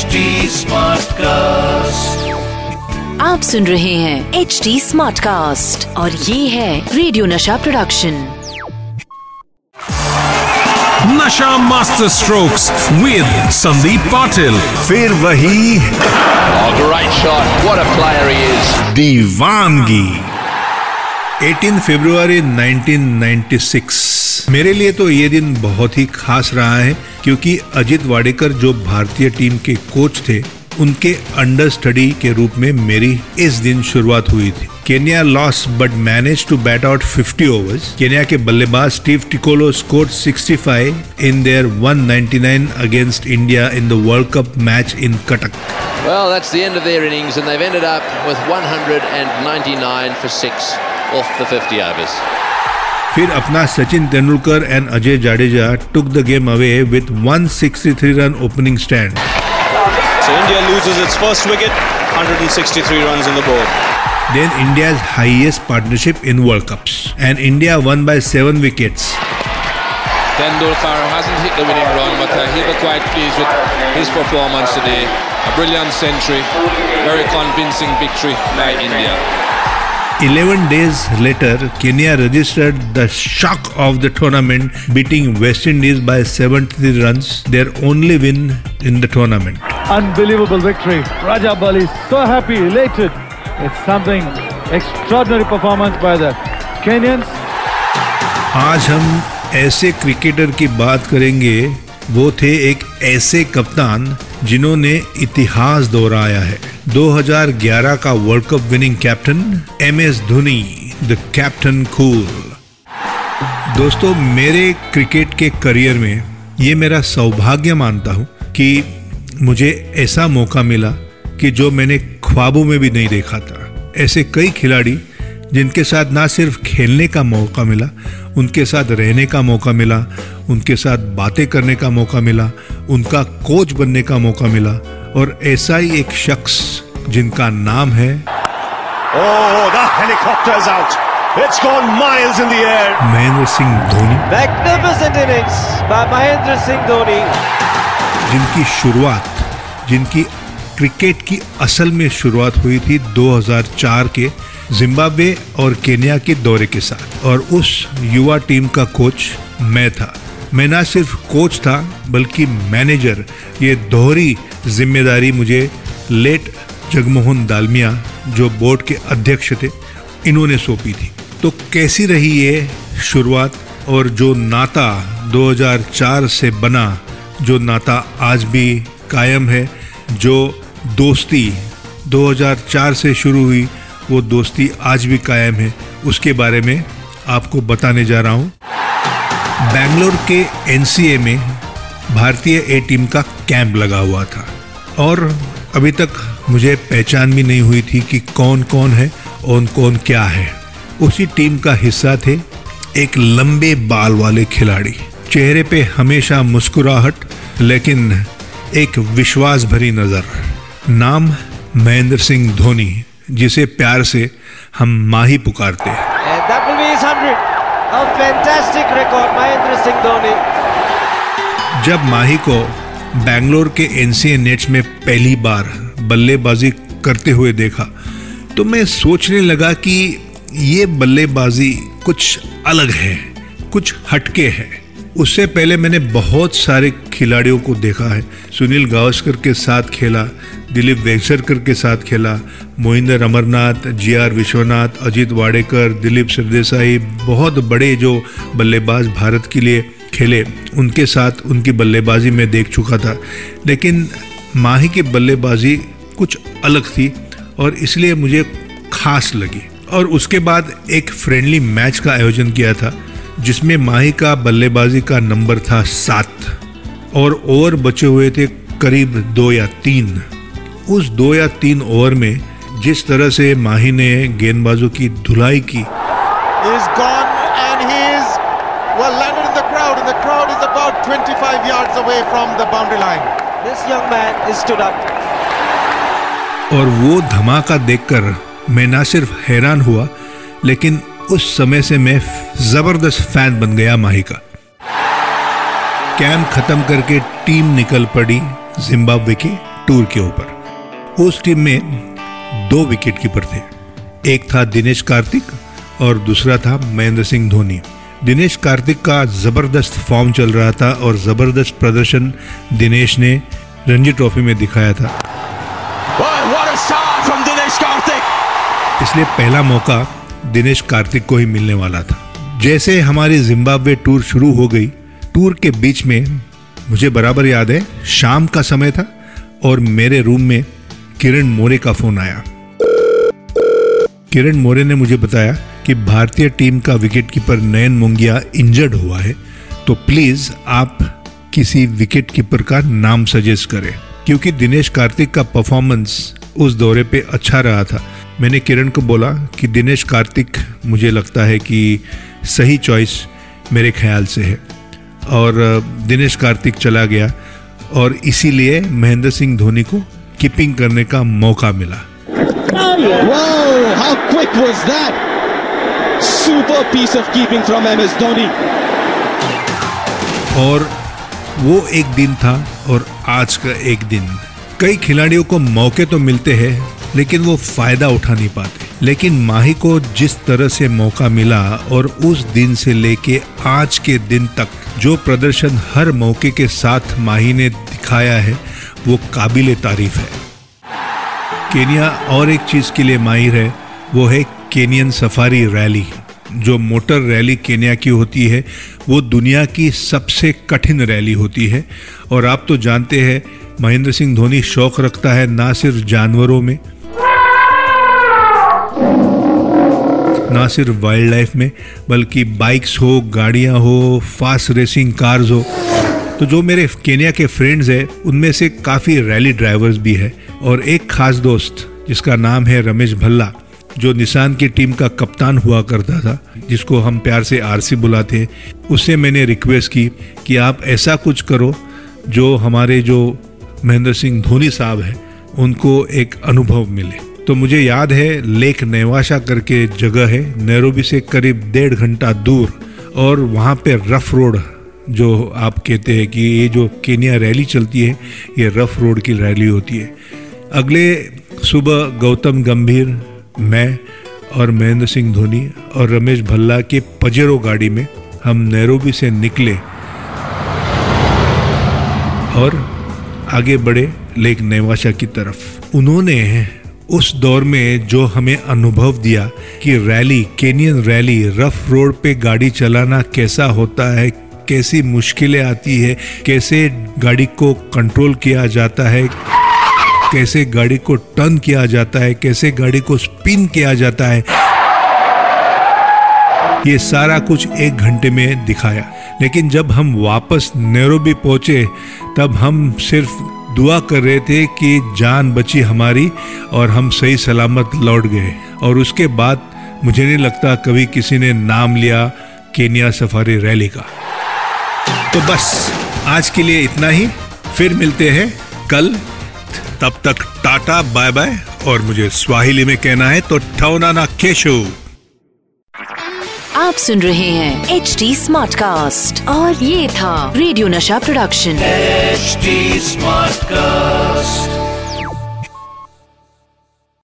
HD cast आप सुन रहे हैं एच डी स्मार्ट कास्ट और ये है radio Nasha production Nasha master strokes with Sandeep Patil फिर वही Oh, great shot. What a player he is. दीवानगी। 18 फरवरी 1996 मेरे लिए तो ये दिन बहुत ही खास रहा है क्योंकि अजित वाडेकर जो भारतीय टीम के कोच थे उनके अंडर स्टडी के रूप में मेरी इस दिन शुरुआत हुई थी। Kenya lose but manage to bat out 50 overs Kenya के बल्लेबाज Steve Tikolo score 65 in their 199 against India in the world cup match in Cuttack Well, that's the end of their innings, and they've ended up with 199 for six off the 50 overs. फिर अपना Sachin Tendulkar and Ajay Jadeja took the game away with 163 run opening stand So India loses its first wicket, 163 runs on the board. then India's highest partnership in World Cups and India won by 7 wickets Tendulkar hasn't hit the winning run, but uh, he'll be quite pleased with his performance today. A brilliant century, very convincing victory by India. 11 days later Kenya registered the shock of the tournament beating West Indies by 73 runs their only win in the tournament unbelievable victory. Raja Bali so happy, elated. It's something extraordinary performance by the Kenyans. आज हम ऐसे cricketer की बात करेंगे वो थे एक ऐसे कप्तान जिन्होंने इतिहास दोहराया है। 2011 का world cup winning captain M S Dhoni the captain cool दोस्तों, मेरे क्रिकेट के करियर में ये मेरा सौभाग्य मानता हूँ कि मुझे ऐसा मौका मिला कि जो मैंने ख्वाबों में भी नहीं देखा था। ऐसे कई खिलाड़ी जिनके साथ ना सिर्फ़ खेलने का मौका मिला उनके साथ रहने का मौका मिला उनके साथ बातें करने का मौका मिला उनका कोच बनने का मौका मिला और ऐसा ही एक शख्स जिनका नाम है Oh, the helicopter's out. It's gone miles in the air. Mahendra Singh Dhoni Magnificent innings by Mahendra Singh Dhoni. जिनकी शुरुआत जिनकी क्रिकेट की असल में शुरुआत हुई थी 2004 के जिम्बाब्वे और केन्या के दौरे के साथ। और उस युवा टीम का कोच मैं था। मैं ना सिर्फ़ कोच था, बल्कि मैनेजर। ये दोहरी ज़िम्मेदारी मुझे लेट जगमोहन दालमिया, जो बोर्ड के अध्यक्ष थे, इन्होंने सौंपी थी। तो कैसी रही ये शुरुआत? और जो नाता 2004 से बना, जो नाता आज भी कायम है, जो दोस्ती 2004 से शुरू हुई वो दोस्ती आज भी कायम है। उसके बारे में आपको बताने जा रहा हूँ। बेंगलोर के एनसीए में भारतीय ए टीम का कैंप लगा हुआ था। और अभी तक मुझे पहचान भी नहीं हुई थी कि कौन कौन है और कौन क्या है। उसी टीम का हिस्सा थे एक लंबे बाल वाले खिलाड़ी। चेहरे पे हमेशा मुस्कुराहट, लेकिन एक विश्वास भरी नज़र। नाम महेंद्र सिंह धोनी। जिसे प्यार से हम माही पुकारते हैं And that will be his 100. A fantastic record, Mahendra Singh Dhoni. जब माही को बैंगलोर के एनसीए नेट्स में पहली बार बल्लेबाजी करते हुए देखा तो मैं सोचने लगा कि ये बल्लेबाजी कुछ अलग है कुछ हटके है उससे पहले मैंने बहुत सारे खिलाड़ियों को देखा है सुनील गावस्कर के साथ खेला दिलीप वेंगसरकर के साथ खेला, मोहिंदर अमरनाथ, जी आर विश्वनाथ, अजीत वाडेकर, दिलीप सरदेसाई बहुत बड़े जो बल्लेबाज भारत के लिए खेले, उनके साथ उनकी बल्लेबाजी में देख चुका था। लेकिन माही की बल्लेबाजी कुछ अलग थी और इसलिए मुझे खास लगी। और उसके बाद एक फ्रेंडली मैच का आयोजन किया था, जिसमें माही का बल्लेबाजी का नंबर था सात, और ओवर बचे हुए थे करीब दो या तीन। उस दो या तीन ओवर में जिस तरह से माही ने गेंदबाजों की धुलाई की is gone and he is well landed in the crowd and the crowd is about 25 yards away from the boundary line. This young man is stood up. और वो धमाका देखकर मैं ना सिर्फ़ हैरान हुआ लेकिन उस समय से मैं ज़बरदस्त फ़ैन बन गया माही का कैंप खत्म करके टीम निकल पड़ी जिम्बाब्वे की टूर के ऊपर उस टीम में दो विकेट कीपर थे। एक था दिनेश कार्तिक और दूसरा था महेंद्र सिंह धोनी। दिनेश कार्तिक का ज़बरदस्त फॉर्म चल रहा था और ज़बरदस्त प्रदर्शन दिनेश ने रणजी ट्रॉफी में दिखाया था। इसलिए पहला मौका दिनेश कार्तिक को ही मिलने वाला था। जैसे हमारी जिम्बाब्वे टूर शुरू हो गई टूर के बीच में मुझे बराबर याद है शाम का समय था और मेरे रूम में किरण मोरे का फ़ोन आया। किरण मोरे ने मुझे बताया कि भारतीय टीम का विकेटकीपर नयन मुंगिया इंजर्ड हुआ है तो प्लीज़ आप किसी विकेट कीपर का नाम सजेस्ट करें, क्योंकि दिनेश कार्तिक का परफॉर्मेंस उस दौरे पे अच्छा रहा था। मैंने किरण को बोला कि दिनेश कार्तिक, मुझे लगता है कि सही चॉइस मेरे ख्याल से है। और, दिनेश कार्तिक चला गया, और इसीलिए महेंद्र सिंह धोनी को कीपिंग करने का मौका मिला Wow, how quick was that? Super piece of keeping from MS Dhoni. और वो एक दिन था और आज का एक दिन कई खिलाड़ियों को मौके तो मिलते हैं लेकिन वो फ़ायदा उठा नहीं पाते लेकिन माही को जिस तरह से मौका मिला और उस दिन से लेके आज के दिन तक जो प्रदर्शन हर मौके के साथ माही ने दिखाया है वो काबिल तारीफ़ है। केनिया और एक चीज़ के लिए माहिर है, वो है केनियन सफारी रैली। जो मोटर रैली केनिया की होती है, वो दुनिया की सबसे कठिन रैली होती है। और आप तो जानते हैं, महेंद्र सिंह धोनी शौक रखता है ना सिर्फ़ जानवरों में, ना सिर्फ़ वाइल्ड लाइफ में, बल्कि बाइक्स हो, गाड़ियाँ हो फास्ट रेसिंग कार्स हो। तो जो मेरे केनिया के फ्रेंड्स हैं, उनमें से काफ़ी रैली ड्राइवर्स भी है। और एक खास दोस्त, जिसका नाम है रमेश भल्ला, जो निशान की टीम का कप्तान हुआ करता था, जिसको हम प्यार से आरसी बुलाते उससे मैंने रिक्वेस्ट की कि आप ऐसा कुछ करो, जो हमारे जो महेंद्र सिंह धोनी साहब हैं, उनको एक अनुभव मिले। तो मुझे याद है, लेक नेवाशा करके जगह है, नैरोबी से करीब डेढ़ घंटा दूर, और वहाँ पे रफ रोड जो आप कहते हैं कि ये जो केनिया रैली चलती है, ये रफ रोड की रैली होती है। अगले सुबह गौतम गंभीर, मैं और महेंद्र सिंह धोनी और रमेश भल्ला के पजेरो गाड़ी में हम नैरोबी से निकले और आगे बढ़े लेक नेवाशा की तरफ़। उन्होंने उस दौर में जो हमें अनुभव दिया कि rally, Kenyan rally, rough road पे गाड़ी चलाना कैसा होता है कैसी मुश्किलें आती है, कैसे गाड़ी को कंट्रोल किया जाता है, कैसे गाड़ी को टर्न किया जाता है, कैसे गाड़ी को स्पिन किया जाता है। ये सारा कुछ एक घंटे में दिखाया। लेकिन जब हम वापस नैरोबी पहुँचे, तब हम सिर्फ़ दुआ कर रहे थे कि जान बची हमारी और हम सही सलामत लौट गए। और उसके बाद मुझे नहीं लगता कभी किसी ने नाम लिया केनिया सफारी रैली का। तो बस आज के लिए इतना ही। फिर मिलते हैं कल। तब तक टाटा बाय बाय और मुझे स्वाहिली में कहना है तो ठौनाना केशो। आप सुन रहे हैं एच डी स्मार्ट कास्ट और ये था radio Nasha production. HD smart cast